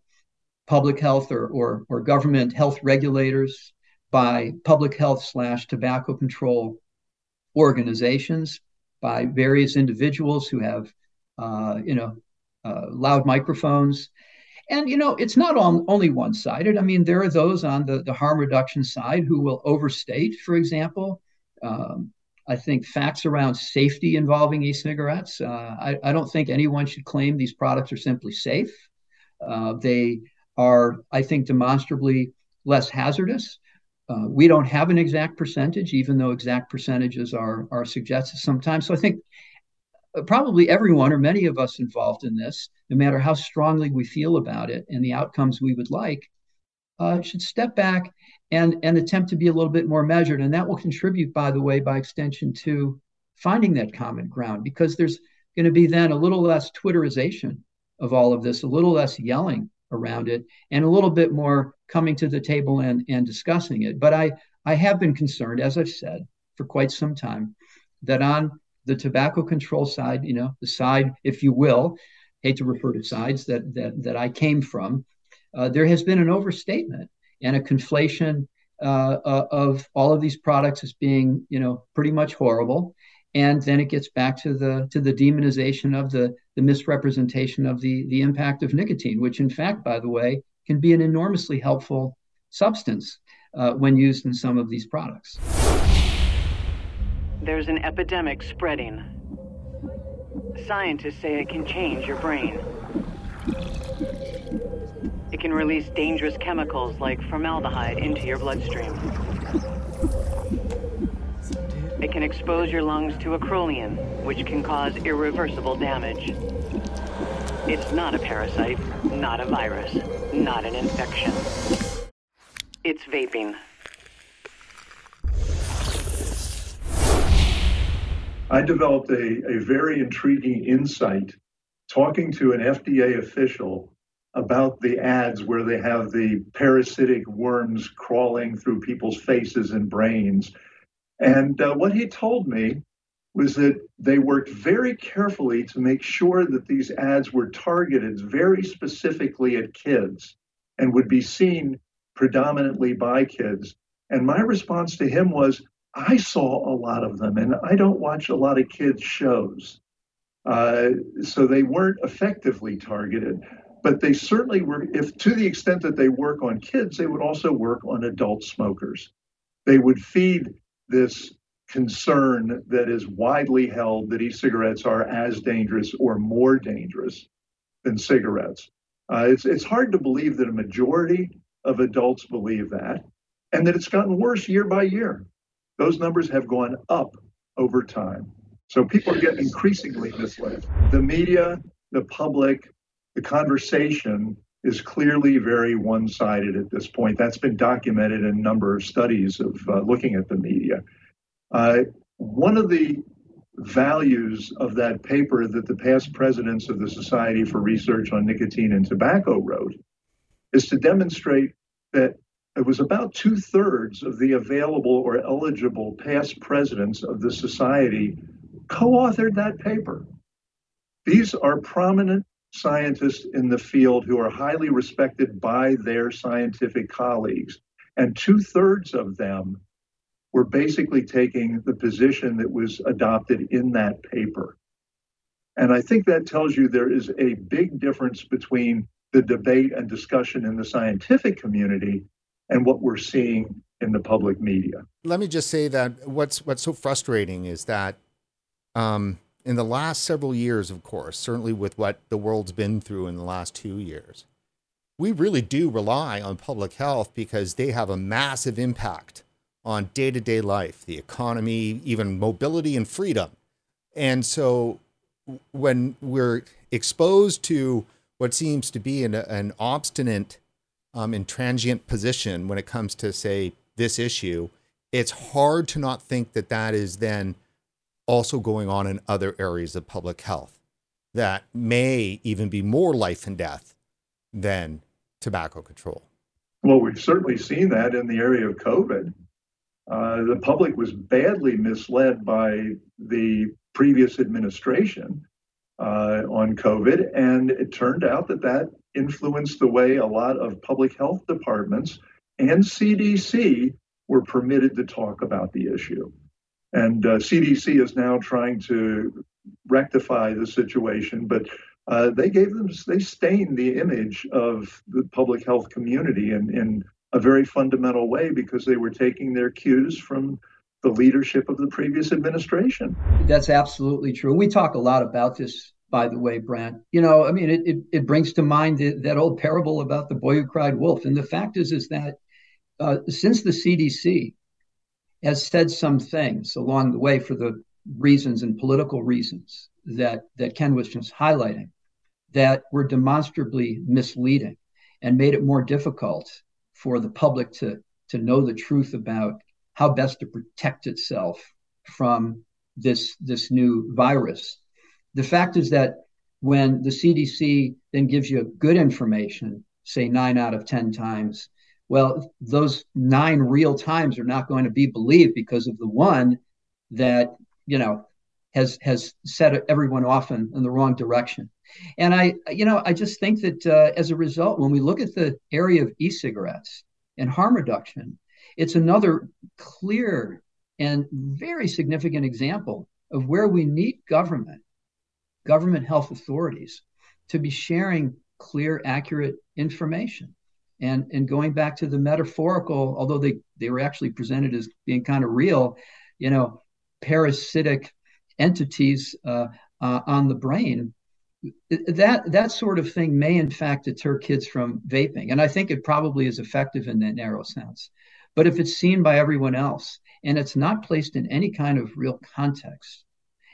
public health or, or, or government health regulators, by public health slash tobacco control organizations, by various individuals who have, uh, you know, uh, loud microphones. And, you know, it's not on, only one sided. I mean, there are those on the, the harm reduction side who will overstate, for example, um, I think facts around safety involving e cigarettes. Uh, I, I, don't think anyone should claim these products are simply safe. Uh, they are, I think, demonstrably less hazardous. Uh, we don't have an exact percentage, even though exact percentages are, are suggested sometimes. So I think uh, probably everyone or many of us involved in this, no matter how strongly we feel about it and the outcomes we would like, uh, should step back and, and attempt to be a little bit more measured. And that will contribute, by the way, by extension to finding that common ground because there's going to be then a little less Twitterization of all of this, a little less yelling around it and a little bit more coming to the table and, and discussing it. But I, I have been concerned, as I've said, for quite some time, that on the tobacco control side, you know, the side, if you will, hate to refer to sides that that, that I came from, uh, there has been an overstatement and a conflation uh, uh, of all of these products as being, you know, pretty much horrible. And then it gets back to the to the demonization of the the misrepresentation of the the impact of nicotine, which in fact, by the way, can be an enormously helpful substance uh, when used in some of these products. There's an epidemic spreading. Scientists say it can change your brain. It can release dangerous chemicals like formaldehyde into your bloodstream. It can expose your lungs to acrolein, which can cause irreversible damage. It's not a parasite, not a virus, not an infection. It's vaping. I developed a, a very intriguing insight talking to an FDA official about the ads where they have the parasitic worms crawling through people's faces and brains. And uh, what he told me was that they worked very carefully to make sure that these ads were targeted very specifically at kids and would be seen predominantly by kids. And my response to him was, I saw a lot of them, and I don't watch a lot of kids' shows. Uh, so they weren't effectively targeted but they certainly were if to the extent that they work on kids they would also work on adult smokers. They would feed this concern that is widely held that e-cigarettes are as dangerous or more dangerous than cigarettes. Uh, it's, it's hard to believe that a majority of adults believe that and that it's gotten worse year by year. Those numbers have gone up over time. So people are getting increasingly misled the media the public the conversation is clearly very one sided at this point. That's been documented in a number of studies of uh, looking at the media. Uh, one of the values of that paper that the past presidents of the Society for Research on Nicotine and Tobacco wrote is to demonstrate that it was about two thirds of the available or eligible past presidents of the Society co authored that paper. These are prominent scientists in the field who are highly respected by their scientific colleagues. And two thirds of them were basically taking the position that was adopted in that paper. And I think that tells you there is a big difference between the debate and discussion in the scientific community and what we're seeing in the public media. Let me just say that what's what's so frustrating is that um, in the last several years, of course, certainly with what the world's been through in the last two years, we really do rely on public health because they have a massive impact on day to day life, the economy, even mobility and freedom. And so when we're exposed to what seems to be an, an obstinate um, intransient position when it comes to, say, this issue, it's hard to not think that that is then also going on in other areas of public health that may even be more life and death than tobacco control. Well, we've certainly seen that in the area of COVID. Uh, the public was badly misled by the previous administration uh, on COVID, and it turned out that that influenced the way a lot of public health departments and CDC were permitted to talk about the issue. And uh, CDC is now trying to rectify the situation, but uh, they gave them, they stained the image of the public health community in, in a very fundamental way because they were taking their cues from the leadership of the previous administration. That's absolutely true. We talk a lot about this, by the way, Brent. You know, I mean, it, it, it brings to mind the, that old parable about the boy who cried wolf. And the fact is, is that uh, since the CDC has said some things along the way for the reasons and political reasons that, that Ken was just highlighting that were demonstrably misleading and made it more difficult for the public to, to know the truth about how best to protect itself from this, this new virus. The fact is that when the CDC then gives you good information say nine out of 10 times. Well, those nine real times are not going to be believed because of the one that, you know, has has set everyone off in, in the wrong direction. And I, you know, I just think that uh, as a result, when we look at the area of e-cigarettes and harm reduction, it's another clear and very significant example of where we need government, government health authorities, to be sharing clear, accurate information. And, and going back to the metaphorical, although they, they were actually presented as being kind of real, you know, parasitic entities uh, uh, on the brain, that that sort of thing may in fact deter kids from vaping. And i think it probably is effective in that narrow sense. But if it's seen by everyone else and it's not placed in any kind of real context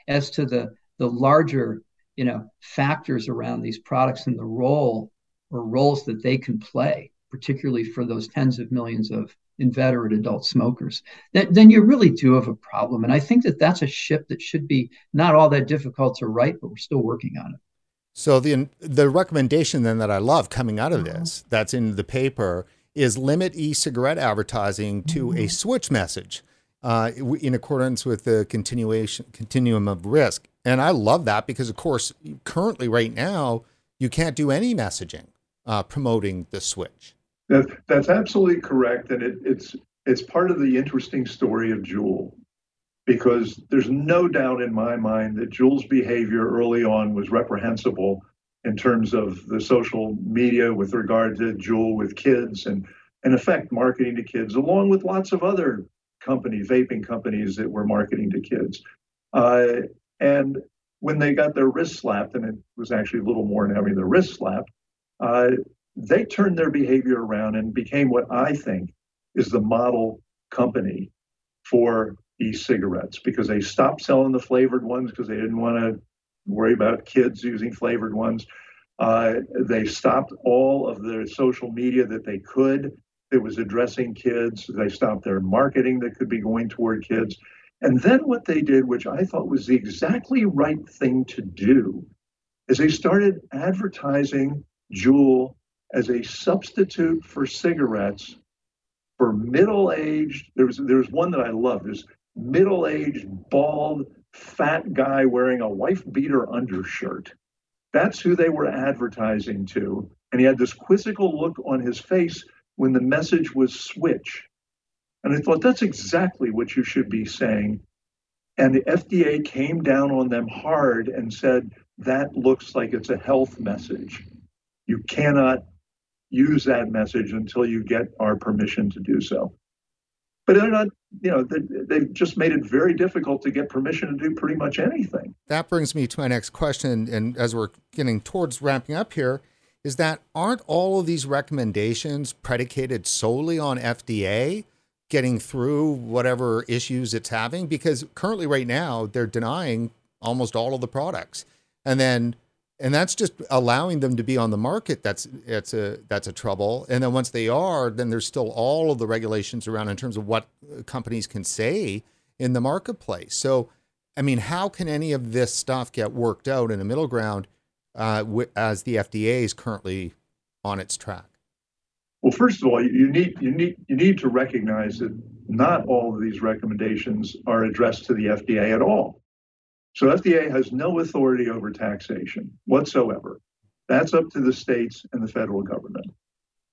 as to the the larger you know factors around these products and the role or roles that they can play particularly for those tens of millions of inveterate adult smokers then, then you really do have a problem and i think that that's a ship that should be not all that difficult to right but we're still working on it so the the recommendation then that I love coming out of this that's in the paper is limit e-cigarette advertising to a switch message uh, in accordance with the continuation continuum of risk. And I love that because, of course, currently right now you can't do any messaging uh, promoting the switch. That, that's absolutely correct, and it, it's it's part of the interesting story of Juul because there's no doubt in my mind that Juul's behavior early on was reprehensible in terms of the social media with regard to Juul with kids and in effect marketing to kids along with lots of other companies vaping companies that were marketing to kids. Uh, and when they got their wrist slapped and it was actually a little more than having their wrist slapped uh, they turned their behavior around and became what i think is the model company for e-cigarettes because they stopped selling the flavored ones because they didn't want to worry about kids using flavored ones. Uh, they stopped all of the social media that they could that was addressing kids. They stopped their marketing that could be going toward kids. And then what they did, which I thought was the exactly right thing to do, is they started advertising Juul as a substitute for cigarettes for middle-aged. There was there was one that I loved. There's middle aged, bald, fat guy wearing a wife beater undershirt. That's who they were advertising to. And he had this quizzical look on his face when the message was switch. And I thought, that's exactly what you should be saying. And the FDA came down on them hard and said, that looks like it's a health message. You cannot use that message until you get our permission to do so. But they're not you know they, they've just made it very difficult to get permission to do pretty much anything. That brings me to my next question and as we're getting towards wrapping up here is that aren't all of these recommendations predicated solely on fda getting through whatever issues it's having? Because currently right now they're denying almost all of the products. And then and that's just allowing them to be on the market that's that's a that's a trouble. And then once they are then there's still all of the regulations around in terms of what companies can say in the marketplace. So i mean how can any of this stuff get worked out in a middle ground uh, as the fda is currently on its track? Well first of all you need you need you need to recognize that not all of these recommendations are addressed to the fda at all so FDA has no authority over taxation whatsoever. That's up to the states and the federal government.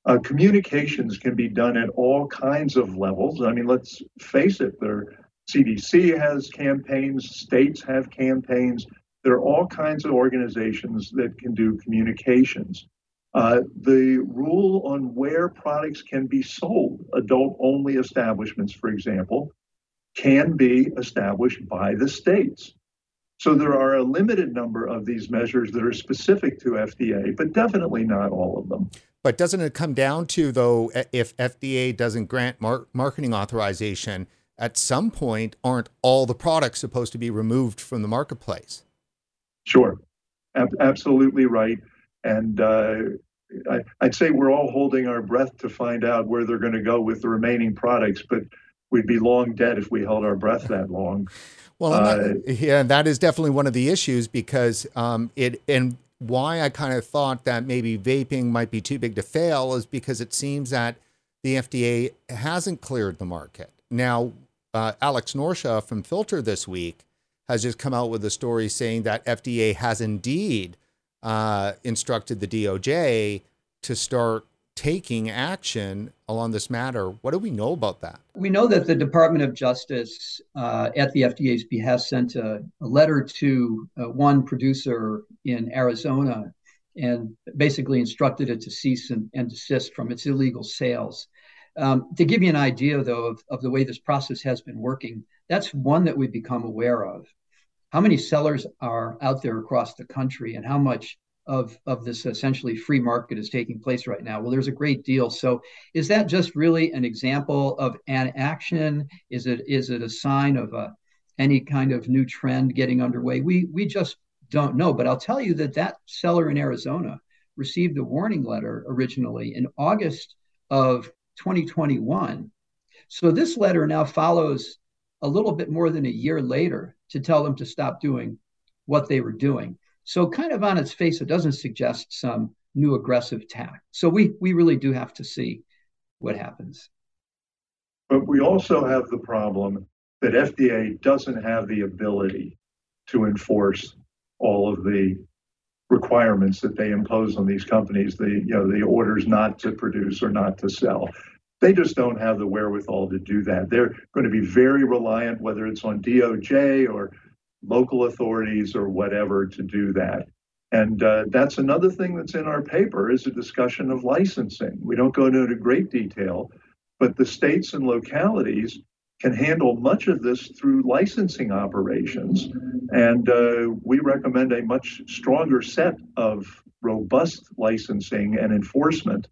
Uh, communications can be done at all kinds of levels. I mean, let's face it, there CDC has campaigns, states have campaigns. There are all kinds of organizations that can do communications. Uh, the rule on where products can be sold, adult only establishments, for example, can be established by the states. So there are a limited number of these measures that are specific to FDA, but definitely not all of them. But doesn't it come down to, though, if FDA doesn't grant mar- marketing authorization, at some point, aren't all the products supposed to be removed from the marketplace? Sure, Ab- absolutely right. And uh, I, would say we're all holding our breath to find out where they're going to go with the remaining products, but we'd be long dead if we held our breath that long. Well, uh, that, yeah, that is definitely one of the issues because um, it and why I kind of thought that maybe vaping might be too big to fail is because it seems that the FDA hasn't cleared the market. Now, uh, Alex Norcia from Filter this week has just come out with a story saying that FDA has indeed uh, instructed the DOJ to start taking action along this matter. What do we know about that? We know that the Department of Justice, uh, at the FDA's behest, sent a, a letter to uh, one producer in Arizona and basically instructed it to cease and, and desist from its illegal sales. Um, to give you an idea, though, of, of the way this process has been working, that's one that we've become aware of. How many sellers are out there across the country, and how much of of this essentially free market is taking place right now? Well, there's a great deal. So, is that just really an example of an action? Is it is it a sign of a any kind of new trend getting underway? We we just don't know. But I'll tell you that that seller in Arizona received a warning letter originally in August of 2021. So this letter now follows a little bit more than a year later to tell them to stop doing what they were doing. So, kind of on its face, it doesn't suggest some new aggressive tack. So, we, we really do have to see what happens. But we also have the problem that FDA doesn't have the ability to enforce all of the requirements that they impose on these companies, the you know the orders not to produce or not to sell. They just don't have the wherewithal to do that. They're going to be very reliant, whether it's on DOJ or local authorities or whatever to do that. And uh, that's another thing that's in our paper is a discussion of licensing. We don't go into great detail, but the states and localities can handle much of this through licensing operations. And uh, we recommend a much stronger set of robust licensing and enforcement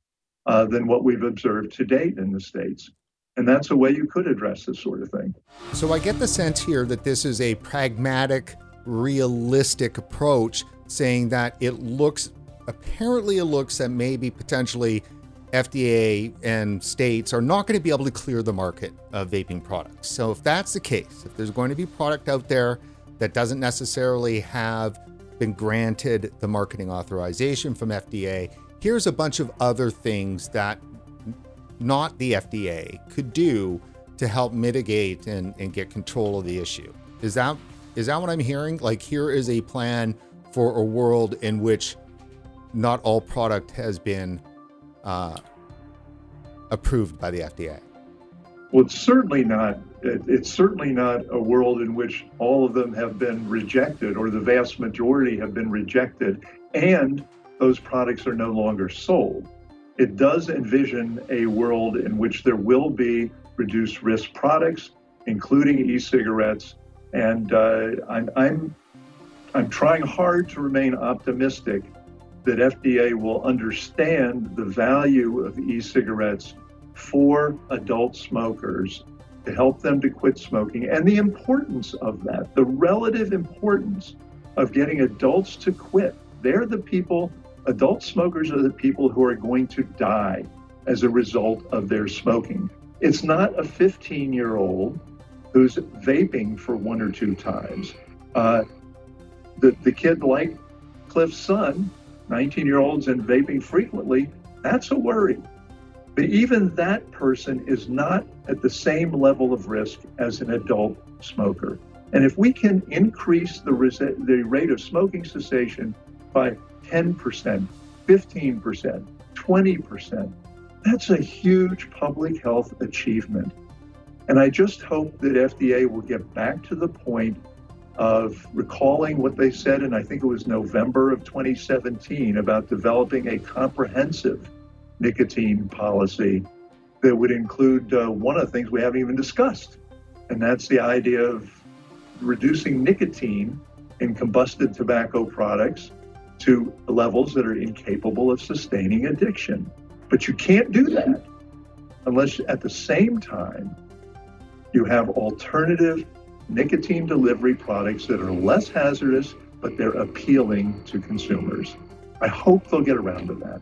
uh, than what we've observed to date in the states. And that's a way you could address this sort of thing. So I get the sense here that this is a pragmatic, realistic approach, saying that it looks, apparently, it looks that maybe potentially FDA and states are not going to be able to clear the market of vaping products. So if that's the case, if there's going to be product out there that doesn't necessarily have been granted the marketing authorization from FDA, here's a bunch of other things that not the FDA, could do to help mitigate and, and get control of the issue. Is that is that what I'm hearing? Like here is a plan for a world in which not all product has been uh, approved by the FDA. Well, it's certainly not. It's certainly not a world in which all of them have been rejected, or the vast majority have been rejected, and those products are no longer sold it does envision a world in which there will be reduced risk products, including e-cigarettes. And uh, I'm, I'm, I'm trying hard to remain optimistic that FDA will understand the value of e-cigarettes for adult smokers to help them to quit smoking and the importance of that, the relative importance of getting adults to quit. They're the people adult smokers are the people who are going to die as a result of their smoking. It's not a 15 year old who's vaping for one or two times. Uh, the, the kid like Cliff's son, 19 year olds and vaping frequently, that's a worry. But even that person is not at the same level of risk as an adult smoker. And if we can increase the, res- the rate of smoking cessation by 10%, 15%, 20%. That's a huge public health achievement. And I just hope that FDA will get back to the point of recalling what they said, and I think it was November of 2017, about developing a comprehensive nicotine policy that would include uh, one of the things we haven't even discussed, and that's the idea of reducing nicotine in combusted tobacco products to levels that are incapable of sustaining addiction. But you can't do that unless at the same time you have alternative nicotine delivery products that are less hazardous, but they're appealing to consumers. I hope they'll get around to that.